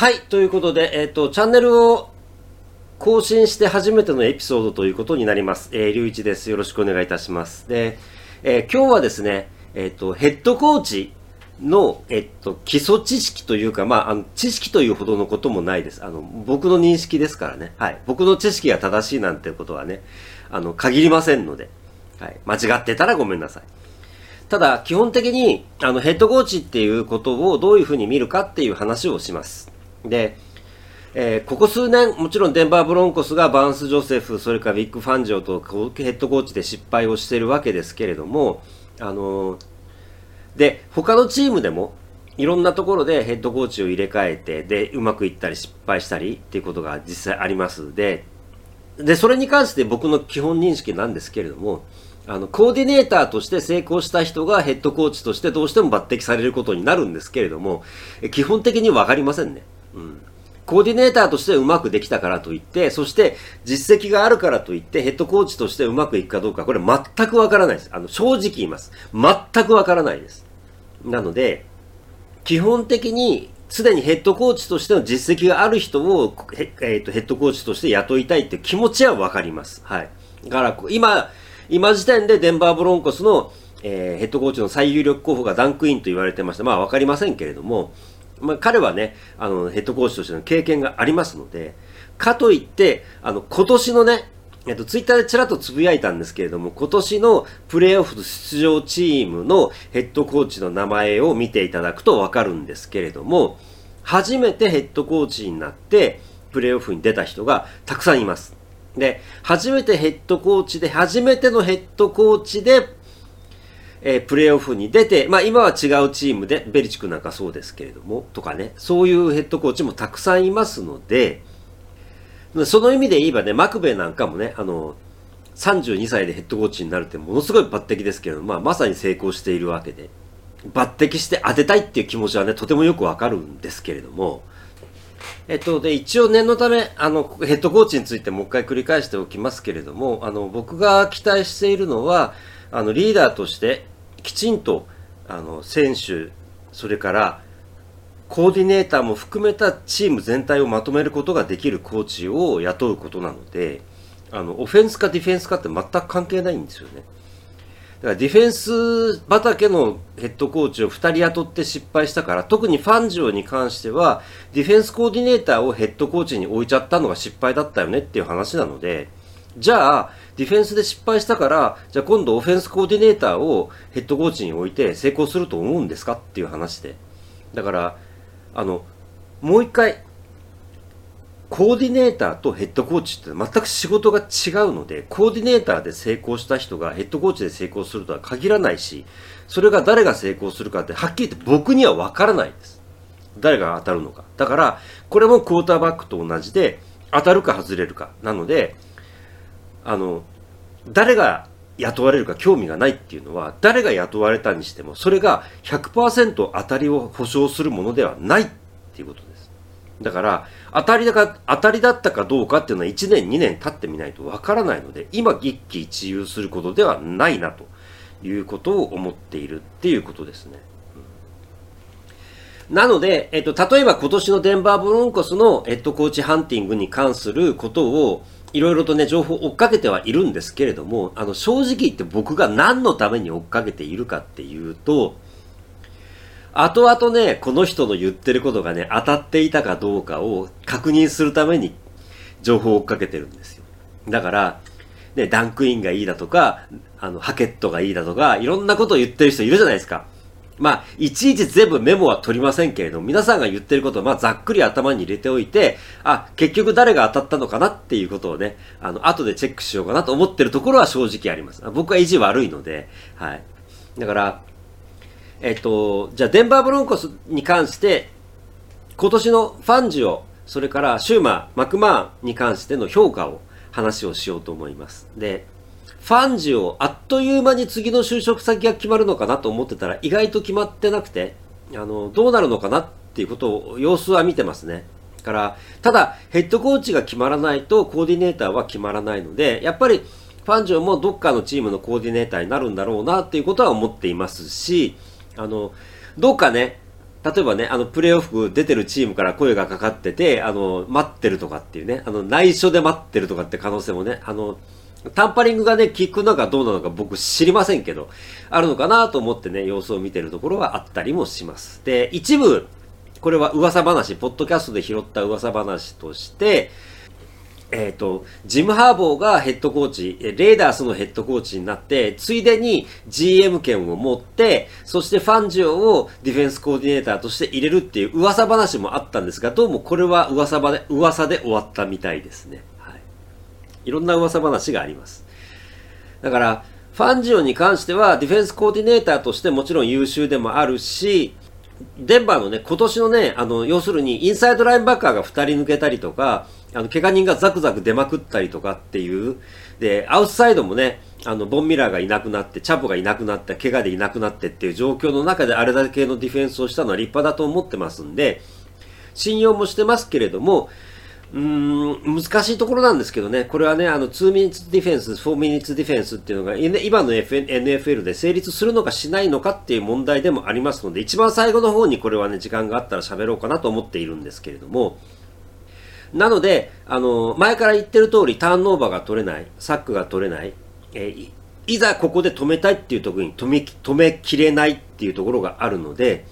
はい、ということで、えっ、と、チャンネルを更新して初めてのエピソードということになります。えー、りゅういちです。よろしくお願いいたします。で、えー今日はですね、えっ、と、ヘッドコーチの、えっ、と、基礎知識というか、まあ、あの、知識というほどのこともないです。あの、僕の認識ですからね。はい。僕の知識が正しいなんてことはね、あの、限りませんので、はい。間違ってたらごめんなさい。ただ、基本的に、あの、ヘッドコーチっていうことをどういうふうに見るかっていう話をします。で、えーここ数年、もちろんデンバーブロンコスがバンス・ジョセフ、それからビック・ファンジオとヘッドコーチで失敗をしているわけですけれども、あのーで、他のチームでも、いろんなところでヘッドコーチを入れ替えて、で、うまくいったり失敗したりっていうことが実際あります。で、で、それに関して僕の基本認識なんですけれども、あの、コーディネーターとして成功した人がヘッドコーチとしてどうしても抜擢されることになるんですけれども、基本的にわかりませんね。うん。コーディネーターとしてうまくできたからといって、そして実績があるからといってヘッドコーチとしてうまくいくかどうか、これ全くわからないです。あの、正直言います。全くわからないです。なので、基本的にすでにヘッドコーチとしての実績がある人をヘ,、えーとヘッドコーチとして雇いたいって気持ちはわかります。はい。だから、今、今時点でデンバーブロンコスの、えーヘッドコーチの最有力候補がダンクインと言われてました。まあわかりませんけれども、まあ彼はね、あの、ヘッドコーチとしての経験がありますので、かといって、あの、今年のね、えっと、ツイッターでちらっとつぶやいたんですけれども、今年のプレーオフ出場チームのヘッドコーチの名前を見ていただくとわかるんですけれども、初めてヘッドコーチになって、プレーオフに出た人がたくさんいます。で、初めてヘッドコーチで、初めてのヘッドコーチで、えープレーオフに出て、まあ今は違うチームで、ベリチクなんかそうですけれども、とかね、そういうヘッドコーチもたくさんいますので、その意味で言えばね、マクベなんかもね、あの、32歳でヘッドコーチになるってものすごい抜擢ですけど、まあまさに成功しているわけで、抜擢して当てたいっていう気持ちはね、とてもよくわかるんですけれども、えっと、で、一応念のため、あの、ヘッドコーチについてもう一回繰り返しておきますけれども、あの、僕が期待しているのは、あの、リーダーとして、きちんと、あの、選手、それから、コーディネーターも含めたチーム全体をまとめることができるコーチを雇うことなので、あの、オフェンスかディフェンスかって全く関係ないんですよね。だからディフェンス畑のヘッドコーチを2人雇って失敗したから、特にファンジオに関しては、ディフェンスコーディネーターをヘッドコーチに置いちゃったのが失敗だったよねっていう話なので、じゃあ、ディフェンスで失敗したから、じゃあ今度オフェンスコーディネーターをヘッドコーチに置いて成功すると思うんですかっていう話で。だから、あの、もう一回、コーディネーターとヘッドコーチって全く仕事が違うので、コーディネーターで成功した人がヘッドコーチで成功するとは限らないし、それが誰が成功するかってはっきり言って僕には分からないです。誰が当たるのか。だから、これもクォーターバックと同じで、当たるか外れるか。なので、あの、誰が雇われるか興味がないっていうのは、誰が雇われたにしても、それが100%当たりを保証するものではないっていうことです。だから、当たりだか、当たりだったかどうかっていうのは1年2年経ってみないとわからないので、今一喜一憂することではないなということを思っているっていうことですね。なので、えっと、例えば今年のデンバーブロンコスのヘッドコーチハンティングに関することを、いろいろとね、情報を追っかけてはいるんですけれども、あの、正直言って僕が何のために追っかけているかっていうと、後々ね、この人の言ってることがね、当たっていたかどうかを確認するために情報を追っかけてるんですよ。だから、ね、ダンクインがいいだとか、あの、ハケットがいいだとか、いろんなことを言ってる人いるじゃないですか。まあ、いちいち全部メモは取りませんけれども、皆さんが言ってることを、まあ、ざっくり頭に入れておいて、あ、結局誰が当たったのかなっていうことをね、あの、後でチェックしようかなと思ってるところは正直あります。僕は意地悪いので、はい。だから、えっと、じゃあ、デンバーブロンコスに関して、今年のファンジオ、それからシューマー、マクマーンに関しての評価を話をしようと思います。で、ファンジオ、あっという間に次の就職先が決まるのかなと思ってたら、意外と決まってなくて、あの、どうなるのかなっていうことを、様子は見てますね。だから、ただ、ヘッドコーチが決まらないと、コーディネーターは決まらないので、やっぱり、ファンジオもどっかのチームのコーディネーターになるんだろうなっていうことは思っていますし、あの、どっかね、例えばね、あの、プレーオフ出てるチームから声がかかってて、あの、待ってるとかっていうね、あの、内緒で待ってるとかって可能性もね、あの、タンパリングがね、効くのかどうなのか僕知りませんけど、あるのかなと思ってね、様子を見てるところはあったりもします。で、一部、これは噂話、ポッドキャストで拾った噂話として、えっ、ー、と、ジム・ハーボーがヘッドコーチ、レーダースのヘッドコーチになって、ついでに GM 権を持って、そしてファンジオをディフェンスコーディネーターとして入れるっていう噂話もあったんですが、どうもこれは噂で、噂で終わったみたいですね。いろんな噂話があります。だから、ファンジオに関してはディフェンスコーディネーターとしてもちろん優秀でもあるし、デンバーのね、今年のね、あの、要するにインサイドラインバッカーが2人抜けたりとか、あの、怪我人がザクザク出まくったりとかっていう、で、アウトサイドもね、あの、ボンミラーがいなくなって、チャポがいなくなって、怪我でいなくなってっていう状況の中であれだけのディフェンスをしたのは立派だと思ってますんで、信用もしてますけれども、うん、難しいところなんですけどね、これはね、あの、2 minutes ディフェンス、4 minutes ディフェンスっていうのが、今の fnfl で成立するのかしないのかっていう問題でもありますので、一番最後の方にこれはね、時間があったら喋ろうかなと思っているんですけれども、なので、あの、前から言ってる通り、ターンオーバーが取れない、サックが取れない、え、いざここで止めたいっていうところに止め、止めきれないっていうところがあるので、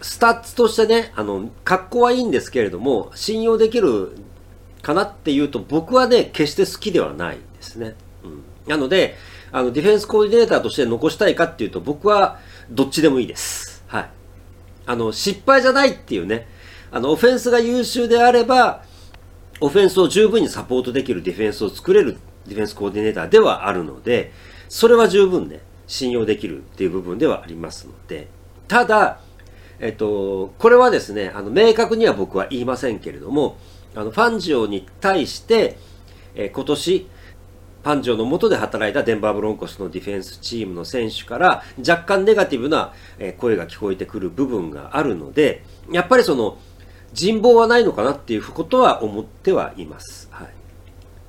スタッツとしてね、あの、格好はいいんですけれども、信用できるかなっていうと、僕はね、決して好きではないですね。うん。なので、あの、ディフェンスコーディネーターとして残したいかっていうと、僕はどっちでもいいです。はい。あの、失敗じゃないっていうね、あの、オフェンスが優秀であれば、オフェンスを十分にサポートできるディフェンスを作れるディフェンスコーディネーターではあるので、それは十分ね、信用できるっていう部分ではありますので、ただ、えっと、これはですね、あの、明確には僕は言いませんけれども、あの、ファンジオに対して、えー、今年、ファンジオの下で働いたデンバーブロンコスのディフェンスチームの選手から若干ネガティブな声が聞こえてくる部分があるので、やっぱりその人望はないのかなっていうことは思ってはいます。はい。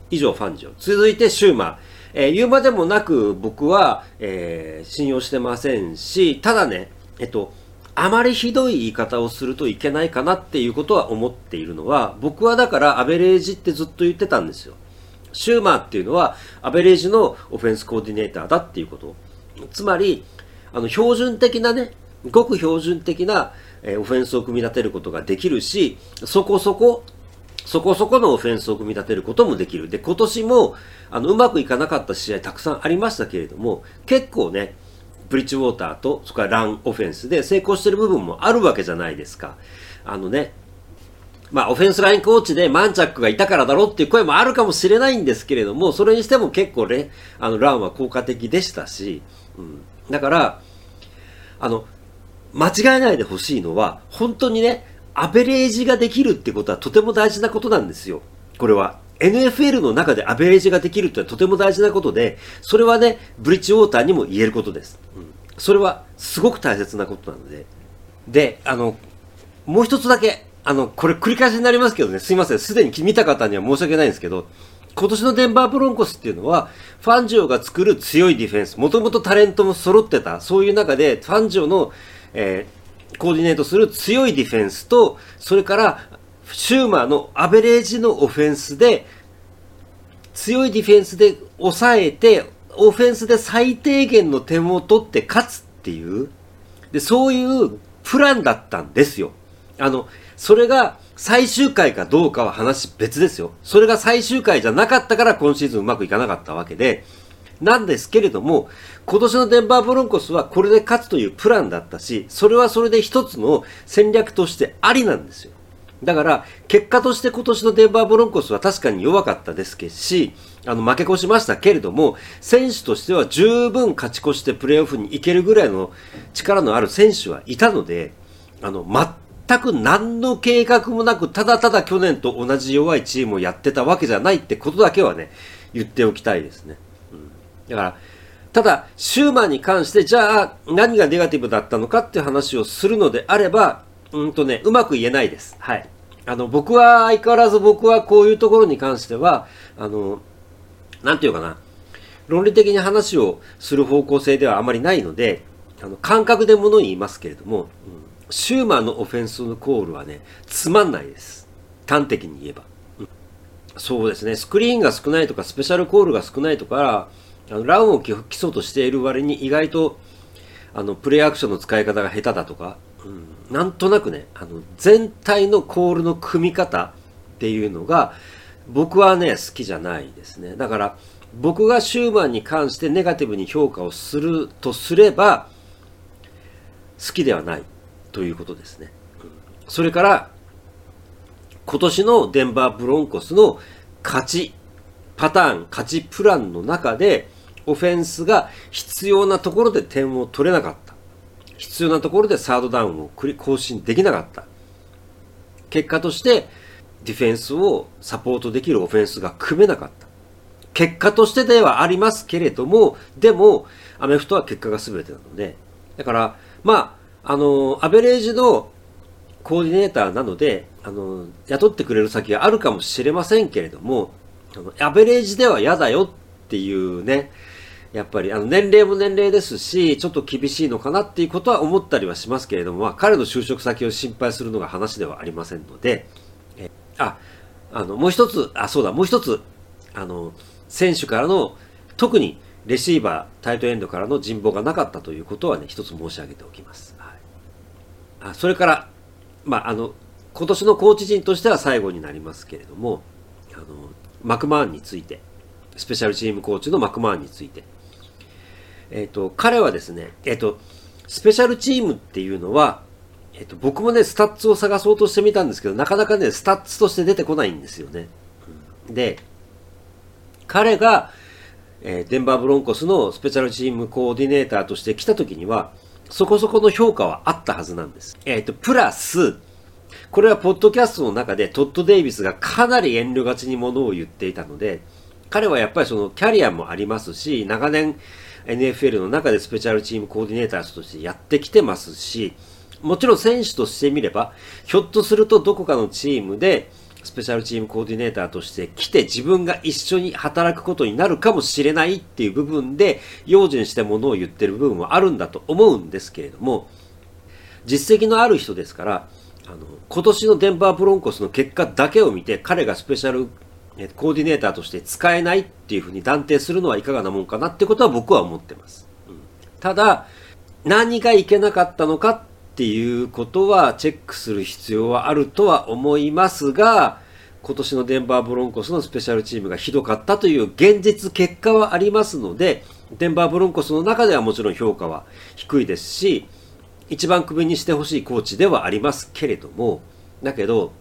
以上、ファンジオ。続いて、シューマー。えー、言うまでもなく僕は、えー、信用してませんし、ただね、えっと、あまりひどい言い方をするといけないかなっていうことは思っているのは、僕はだからアベレージってずっと言ってたんですよ。シューマーっていうのはアベレージのオフェンスコーディネーターだっていうこと。つまり、あの、標準的なね、ごく標準的な、え、オフェンスを組み立てることができるし、そこそこ、そこそこのオフェンスを組み立てることもできる。で、今年も、あの、うまくいかなかった試合たくさんありましたけれども、結構ね、ブリッジウォーターと、それからランオフェンスで成功してる部分もあるわけじゃないですか。あのね、まあ、オフェンスラインコーチでマンチャックがいたからだろうっていう声もあるかもしれないんですけれども、それにしても結構ね、あの、ランは効果的でしたし、うん。だから、あの、間違えないでほしいのは、本当にね、アベレージができるってことはとても大事なことなんですよ。これは。NFL の中でアベレージができるってとても大事なことで、それはね、ブリッジウォーターにも言えることです。うん、それはすごく大切なことなので。で、あの、もう一つだけ、あの、これ繰り返しになりますけどね、すいません。すでに見た方には申し訳ないんですけど、今年のデンバーブロンコスっていうのは、ファンジオが作る強いディフェンス、もともとタレントも揃ってた、そういう中で、ファンジオの、えー、コーディネートする強いディフェンスと、それからシューマーのアベレージのオフェンスで、強いディフェンスで抑えて、オフェンスで最低限の点を取って勝つっていう、で、そういうプランだったんですよ。あの、それが最終回かどうかは話別ですよ。それが最終回じゃなかったから今シーズンうまくいかなかったわけで、なんですけれども、今年のデンバーブロンコスはこれで勝つというプランだったし、それはそれで一つの戦略としてありなんですよ。だから、結果として今年のデンバーブロンコスは確かに弱かったですけし、あの、負け越しましたけれども、選手としては十分勝ち越してプレーオフに行けるぐらいの力のある選手はいたので、あの、全く何の計画もなく、ただただ去年と同じ弱いチームをやってたわけじゃないってことだけはね、言っておきたいですね。うん。だから、ただ、シューマンに関して、じゃあ、何がネガティブだったのかっていう話をするのであれば、うんとね、うまく言えないです。はい。あの、僕は相変わらず僕はこういうところに関しては、あの、なんていうかな、論理的に話をする方向性ではあまりないので、あの、感覚で物言いますけれども、うん、シューマンのオフェンスのコールはね、つまんないです。端的に言えば。そうですね、スクリーンが少ないとか、スペシャルコールが少ないとか、あのランを基礎としている割に意外と、あの、プレイアクションの使い方が下手だとか、うん、なんとなくね、あの、全体のコールの組み方っていうのが、僕はね、好きじゃないですね。だから、僕がシューマンに関してネガティブに評価をするとすれば、好きではないということですね。それから、今年のデンバーブロンコスの勝ちパターン、勝ちプランの中で、オフェンスが必要なところで点を取れなかった。必要なところでサードダウンを更新できなかった。結果として、ディフェンスをサポートできるオフェンスが組めなかった。結果としてではありますけれども、でも、アメフトは結果が全てなので、だから、まあ、あの、アベレージのコーディネーターなので、あの、雇ってくれる先があるかもしれませんけれども、あの、アベレージでは嫌だよっていうね、やっぱり、あの、年齢も年齢ですし、ちょっと厳しいのかなっていうことは思ったりはしますけれども、まあ、彼の就職先を心配するのが話ではありませんので、え、あ、あの、もう一つ、あ、そうだ、もう一つ、あの、選手からの、特にレシーバー、タイトエンドからの人望がなかったということはね、一つ申し上げておきます。はい、あそれから、まあ、あの、今年のコーチ陣としては最後になりますけれども、あの、マクマーンについて、スペシャルチームコーチのマクマーンについて、えっ、と、彼はですね、えっ、と、スペシャルチームっていうのは、えっ、と、僕もね、スタッツを探そうとしてみたんですけど、なかなかね、スタッツとして出てこないんですよね。で、彼が、えデンバーブロンコスのスペシャルチームコーディネーターとして来た時には、そこそこの評価はあったはずなんです。えっ、と、プラス、これはポッドキャストの中でトッド・デイビスがかなり遠慮がちにものを言っていたので、彼はやっぱりそのキャリアもありますし、長年 NFL の中でスペシャルチームコーディネーターとしてやってきてますし、もちろん選手としてみれば、ひょっとするとどこかのチームでスペシャルチームコーディネーターとして来て自分が一緒に働くことになるかもしれないっていう部分で用心したものを言ってる部分はあるんだと思うんですけれども、実績のある人ですから、あの、今年のデンバーブロンコスの結果だけを見て彼がスペシャルコーディネーターとして使えないっていうふうに断定するのはいかがなもんかなってことは僕は思ってます。うん、ただ、何がいけなかったのかっていうことはチェックする必要はあるとは思いますが、今年のデンバーブロンコスのスペシャルチームがひどかったという現実結果はありますので、デンバーブロンコスの中ではもちろん評価は低いですし、一番クビにしてほしいコーチではありますけれども、だけど、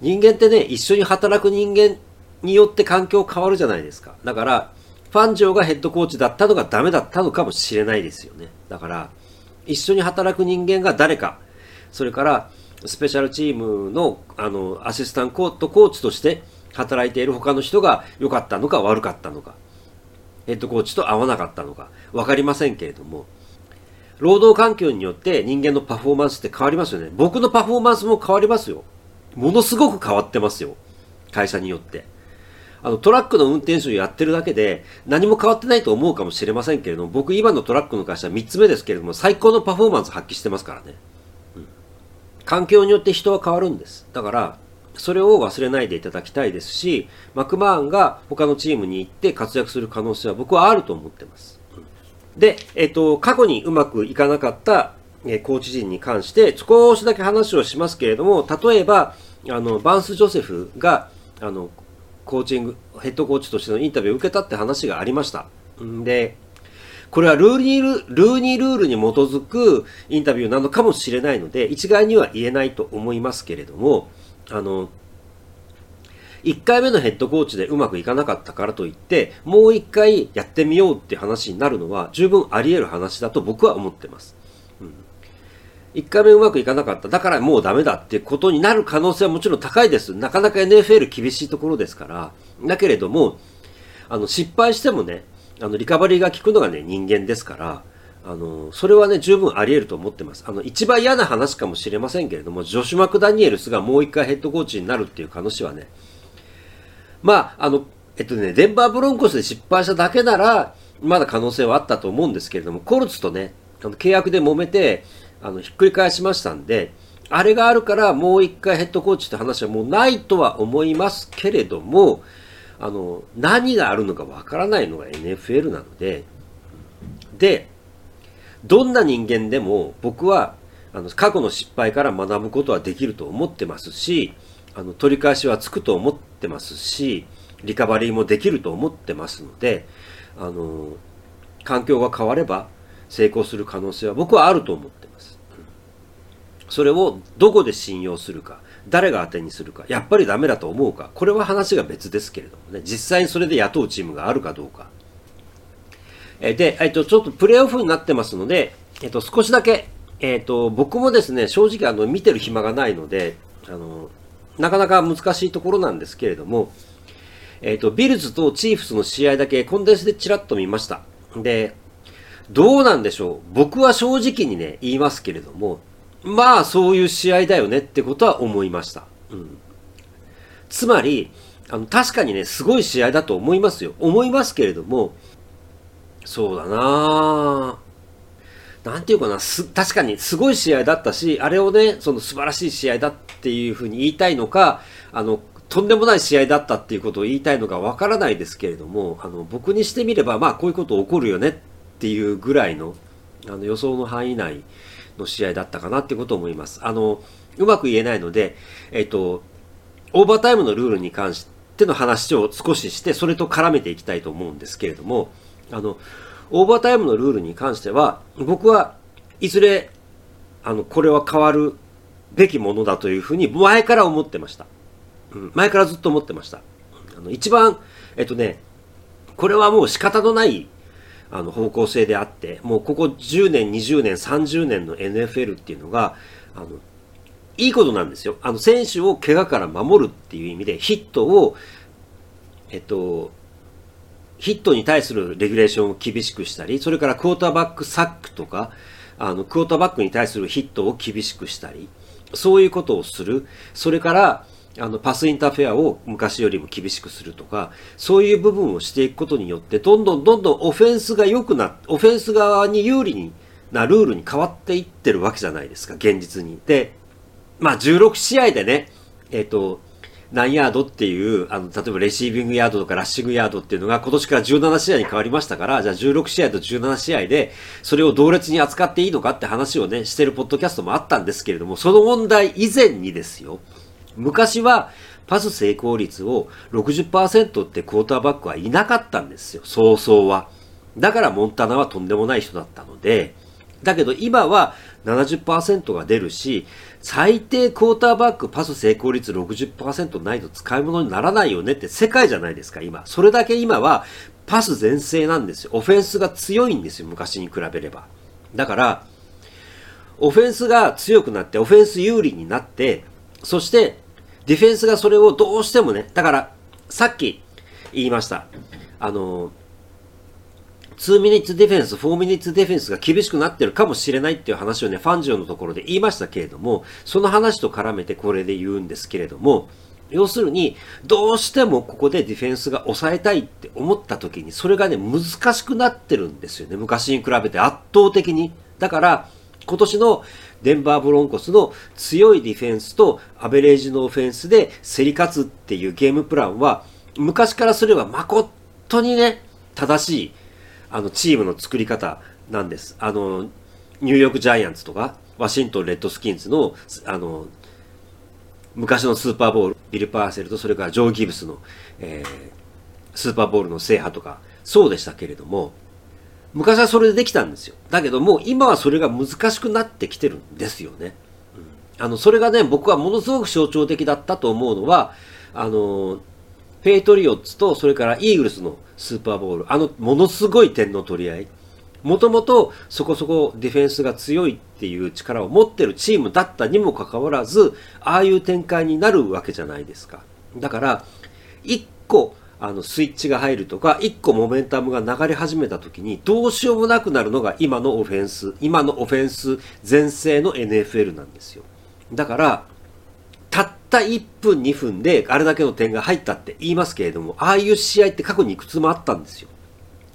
人間ってね、一緒に働く人間によって環境変わるじゃないですか。だから、ファンジョーがヘッドコーチだったのがダメだったのかもしれないですよね。だから、一緒に働く人間が誰か、それから、スペシャルチームの、あの、アシスタントコーチとして働いている他の人が良かったのか悪かったのか、ヘッドコーチと合わなかったのか、わかりませんけれども、労働環境によって人間のパフォーマンスって変わりますよね。僕のパフォーマンスも変わりますよ。ものすごく変わってますよ。会社によって。あの、トラックの運転手をやってるだけで、何も変わってないと思うかもしれませんけれども、僕今のトラックの会社は3つ目ですけれども、最高のパフォーマンス発揮してますからね。うん。環境によって人は変わるんです。だから、それを忘れないでいただきたいですし、マクマーンが他のチームに行って活躍する可能性は僕はあると思ってます。で、えっ、と、過去にうまくいかなかった、えコーチ陣に関して少しだけ話をしますけれども、例えば、あの、バンス・ジョセフが、あの、コーチング、ヘッドコーチとしてのインタビューを受けたって話がありました。んで、これはルーニール、ルーニールールに基づくインタビューなのかもしれないので、一概には言えないと思いますけれども、あの、1回目のヘッドコーチでうまくいかなかったからといって、もう1回やってみようって話になるのは十分あり得る話だと僕は思ってます。1回目うまくいかなかった。だからもうダメだっていうことになる可能性はもちろん高いです。なかなか NFL 厳しいところですから。だけれども、あの、失敗してもね、あの、リカバリーが効くのがね、人間ですから、あの、それはね、十分あり得ると思ってます。あの、一番嫌な話かもしれませんけれども、ジョシュ・マクダニエルスがもう一回ヘッドコーチになるっていう話はね、まあ、あの、えっとね、デンバーブロンコスで失敗しただけなら、まだ可能性はあったと思うんですけれども、コルツとね、あの契約で揉めて、あのひっくり返しましたんであれがあるからもう一回ヘッドコーチって話はもうないとは思いますけれどもあの何があるのかわからないのが NFL なのででどんな人間でも僕はあの過去の失敗から学ぶことはできると思ってますしあの取り返しはつくと思ってますしリカバリーもできると思ってますのであの環境が変われば成功する可能性は僕はあると思ってます。それをどこで信用するか誰が当てにするかやっぱりダメだと思うかこれは話が別ですけれどもね実際にそれで雇うチームがあるかどうかえで、えっと、ちょっとプレーオフになってますので、えっと、少しだけ、えっと、僕もですね正直あの見てる暇がないのであのなかなか難しいところなんですけれどもえっ、と、ビルズとチーフスの試合だけコンデンスでチラッと見ました。で、どうなんでしょう僕は正直にね、言いますけれども、まあ、そういう試合だよねってことは思いました。うん。つまり、あの、確かにね、すごい試合だと思いますよ。思いますけれども、そうだなぁなんていうかな、す、確かにすごい試合だったし、あれをね、その素晴らしい試合だっていうふうに言いたいのか、あの、とんでもない試合だったっていうことを言いたいのかわからないですけれども、あの、僕にしてみれば、まあ、こういうこと起こるよねっっていうぐらいの、あの、予想の範囲内の試合だったかなってことを思います。あの、うまく言えないので、えっと、オーバータイムのルールに関しての話を少しして、それと絡めていきたいと思うんですけれども、あの、オーバータイムのルールに関しては、僕はいずれ、あの、これは変わるべきものだというふうに前から思ってました。うん、前からずっと思ってました。あの一番、えっとね、これはもう仕方のないあの方向性であって、もうここ10年、20年、30年の NFL っていうのが、あの、いいことなんですよ。あの、選手を怪我から守るっていう意味で、ヒットを、えっと、ヒットに対するレギュレーションを厳しくしたり、それからクォーターバックサックとか、あの、クォーターバックに対するヒットを厳しくしたり、そういうことをする。それから、あの、パスインターフェアを昔よりも厳しくするとか、そういう部分をしていくことによって、どんどんどんどんオフェンスが良くな、オフェンス側に有利になルールに変わっていってるわけじゃないですか、現実に。で、まあ、16試合でね、えっ、ー、と、何ヤードっていう、あの、例えばレシービングヤードとかラッシングヤードっていうのが今年から17試合に変わりましたから、じゃあ16試合と17試合で、それを同列に扱っていいのかって話をね、してるポッドキャストもあったんですけれども、その問題以前にですよ、昔はパス成功率を60%ってクォーターバックはいなかったんですよ、早々は。だからモンタナはとんでもない人だったので、だけど今は70%が出るし、最低クォーターバックパス成功率60%ないと使い物にならないよねって世界じゃないですか、今。それだけ今はパス全盛なんですよ。オフェンスが強いんですよ、昔に比べれば。だから、オフェンスが強くなって、オフェンス有利になって、そしてディフェンスがそれをどうしてもね、だから、さっき言いました。あの、2ミニッツディフェンス、4ミニッツディフェンスが厳しくなってるかもしれないっていう話をね、ファンジオのところで言いましたけれども、その話と絡めてこれで言うんですけれども、要するに、どうしてもここでディフェンスが抑えたいって思った時に、それがね、難しくなってるんですよね。昔に比べて圧倒的に。だから、今年のデンバーブロンコスの強いディフェンスとアベレージのオフェンスで競り勝つっていうゲームプランは、昔からすれば誠にね、正しい、あの、チームの作り方なんです。あの、ニューヨークジャイアンツとか、ワシントンレッドスキンズの、あの、昔のスーパーボール、ビル・パーセルとそれからジョー・ギブスの、えー、スーパーボールの制覇とか、そうでしたけれども、昔はそれでできたんですよ。だけどもう今はそれが難しくなってきてるんですよね。うん、あの、それがね、僕はものすごく象徴的だったと思うのは、あの、ペイトリオッツとそれからイーグルスのスーパーボール、あの、ものすごい点の取り合い。もともとそこそこディフェンスが強いっていう力を持ってるチームだったにもかかわらず、ああいう展開になるわけじゃないですか。だから、一個あのスイッチが入るとか、一個モメンタムが流れ始めた時に、どうしようもなくなるのが今のオフェンス、今のオフェンス全盛の NFL なんですよ。だから、たった1分2分であれだけの点が入ったって言いますけれども、ああいう試合って過去にいくつもあったんですよ。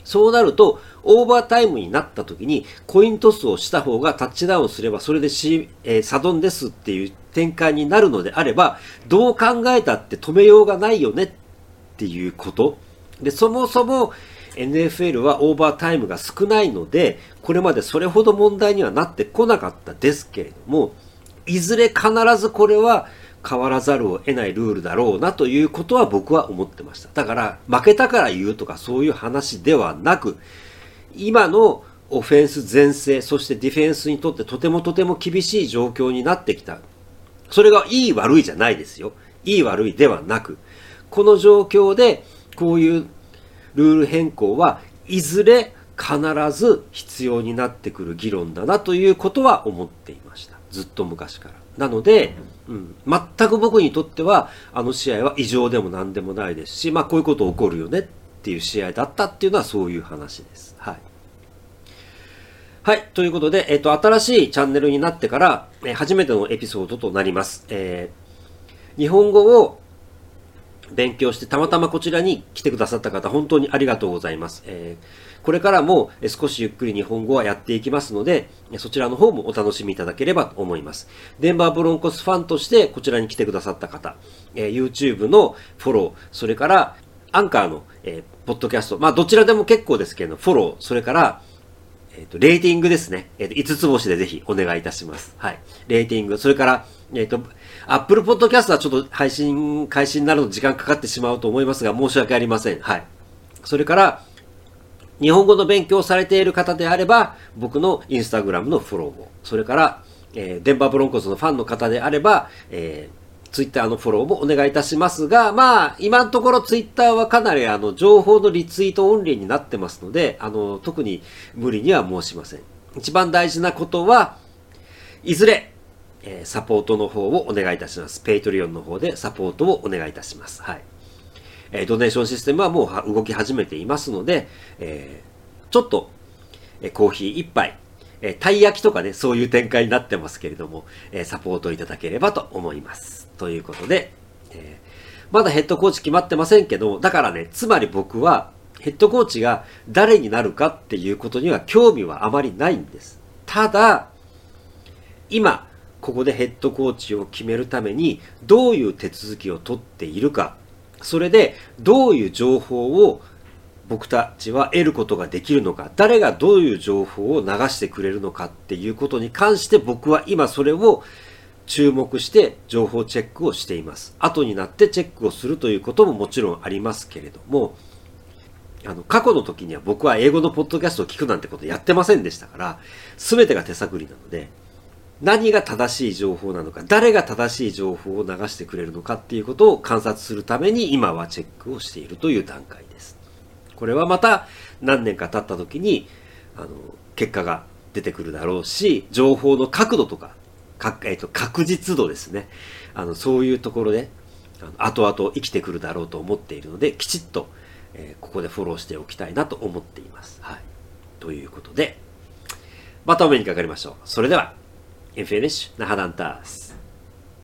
そうなると、オーバータイムになった時に、コイントスをした方がタッチダウンすれば、それでし、えー、サドンデスっていう展開になるのであれば、どう考えたって止めようがないよねっていうこと。で、そもそも NFL はオーバータイムが少ないので、これまでそれほど問題にはなってこなかったですけれども、いずれ必ずこれは変わらざるを得ないルールだろうなということは僕は思ってました。だから、負けたから言うとかそういう話ではなく、今のオフェンス全盛、そしてディフェンスにとってとてもとても厳しい状況になってきた。それがいい悪いじゃないですよ。いい悪いではなく、この状況でこういうルール変更はいずれ必ず必要になってくる議論だなということは思っていました。ずっと昔から。なので、うん、全く僕にとっては、あの試合は異常でも何でもないですし、まあこういうこと起こるよねっていう試合だったっていうのはそういう話です。はい。はい。ということで、えっ、と、新しいチャンネルになってから、え初めてのエピソードとなります。えー、日本語を勉強して、たまたまこちらに来てくださった方、本当にありがとうございます。えー、これからも少しゆっくり日本語はやっていきますので、そちらの方もお楽しみいただければと思います。デンバーブロンコスファンとしてこちらに来てくださった方、えー、YouTube のフォロー、それからアンカーの、えー、ポッドキャスト、まあどちらでも結構ですけど、フォロー、それから、えっ、ー、と、レーティングですね。えっ、ー、と、5つ星でぜひお願いいたします。はい。レーティング、それから、えっ、ー、と、Apple Podcast はちょっと配信、開始になるの時間かかってしまうと思いますが、申し訳ありません。はい。それから、日本語の勉強されている方であれば、僕のインスタグラムのフォローも、それから、えー、デンバーブロンコスのファンの方であれば、えー、ツイッターのフォローもお願いいたしますが、まあ、今のところツイッターはかなりあの、情報のリツイートオンリーになってますので、あの、特に無理には申しません。一番大事なことは、いずれ、えサポートの方をお願いいたします。 Patreon の方でサポートをお願いいたします。はい。えドネーションシステムはもう動き始めていますので、えちょっと、えコーヒー一杯、えたい焼きとかね、そういう展開になってますけれども、えサポートいただければと思います。ということで、えまだヘッドコーチ決まってませんけど、だからね、つまり僕は、ヘッドコーチが誰になるかっていうことには興味はあまりないんです。ただ、今、ここでヘッドコーチを決めるためにどういう手続きを取っているか、それでどういう情報を僕たちは得ることができるのか、誰がどういう情報を流してくれるのかっていうことに関して僕は今それを注目して情報チェックをしています。後になってチェックをするということももちろんありますけれども、あの、過去の時には僕は英語のポッドキャストを聞くなんてことやってませんでしたから、すべてが手探りなので、何が正しい情報なのか、誰が正しい情報を流してくれるのかっていうことを観察するために今はチェックをしているという段階です。これはまた何年か経った時に、あの、結果が出てくるだろうし、情報の角度とか、かえっ、ー、と、確実度ですね。あの、そういうところで、あの後々生きてくるだろうと思っているので、きちっと、えー、ここでフォローしておきたいなと思っています。はい。ということで、またお目にかかりましょう。それでは、En finish, nahadantas.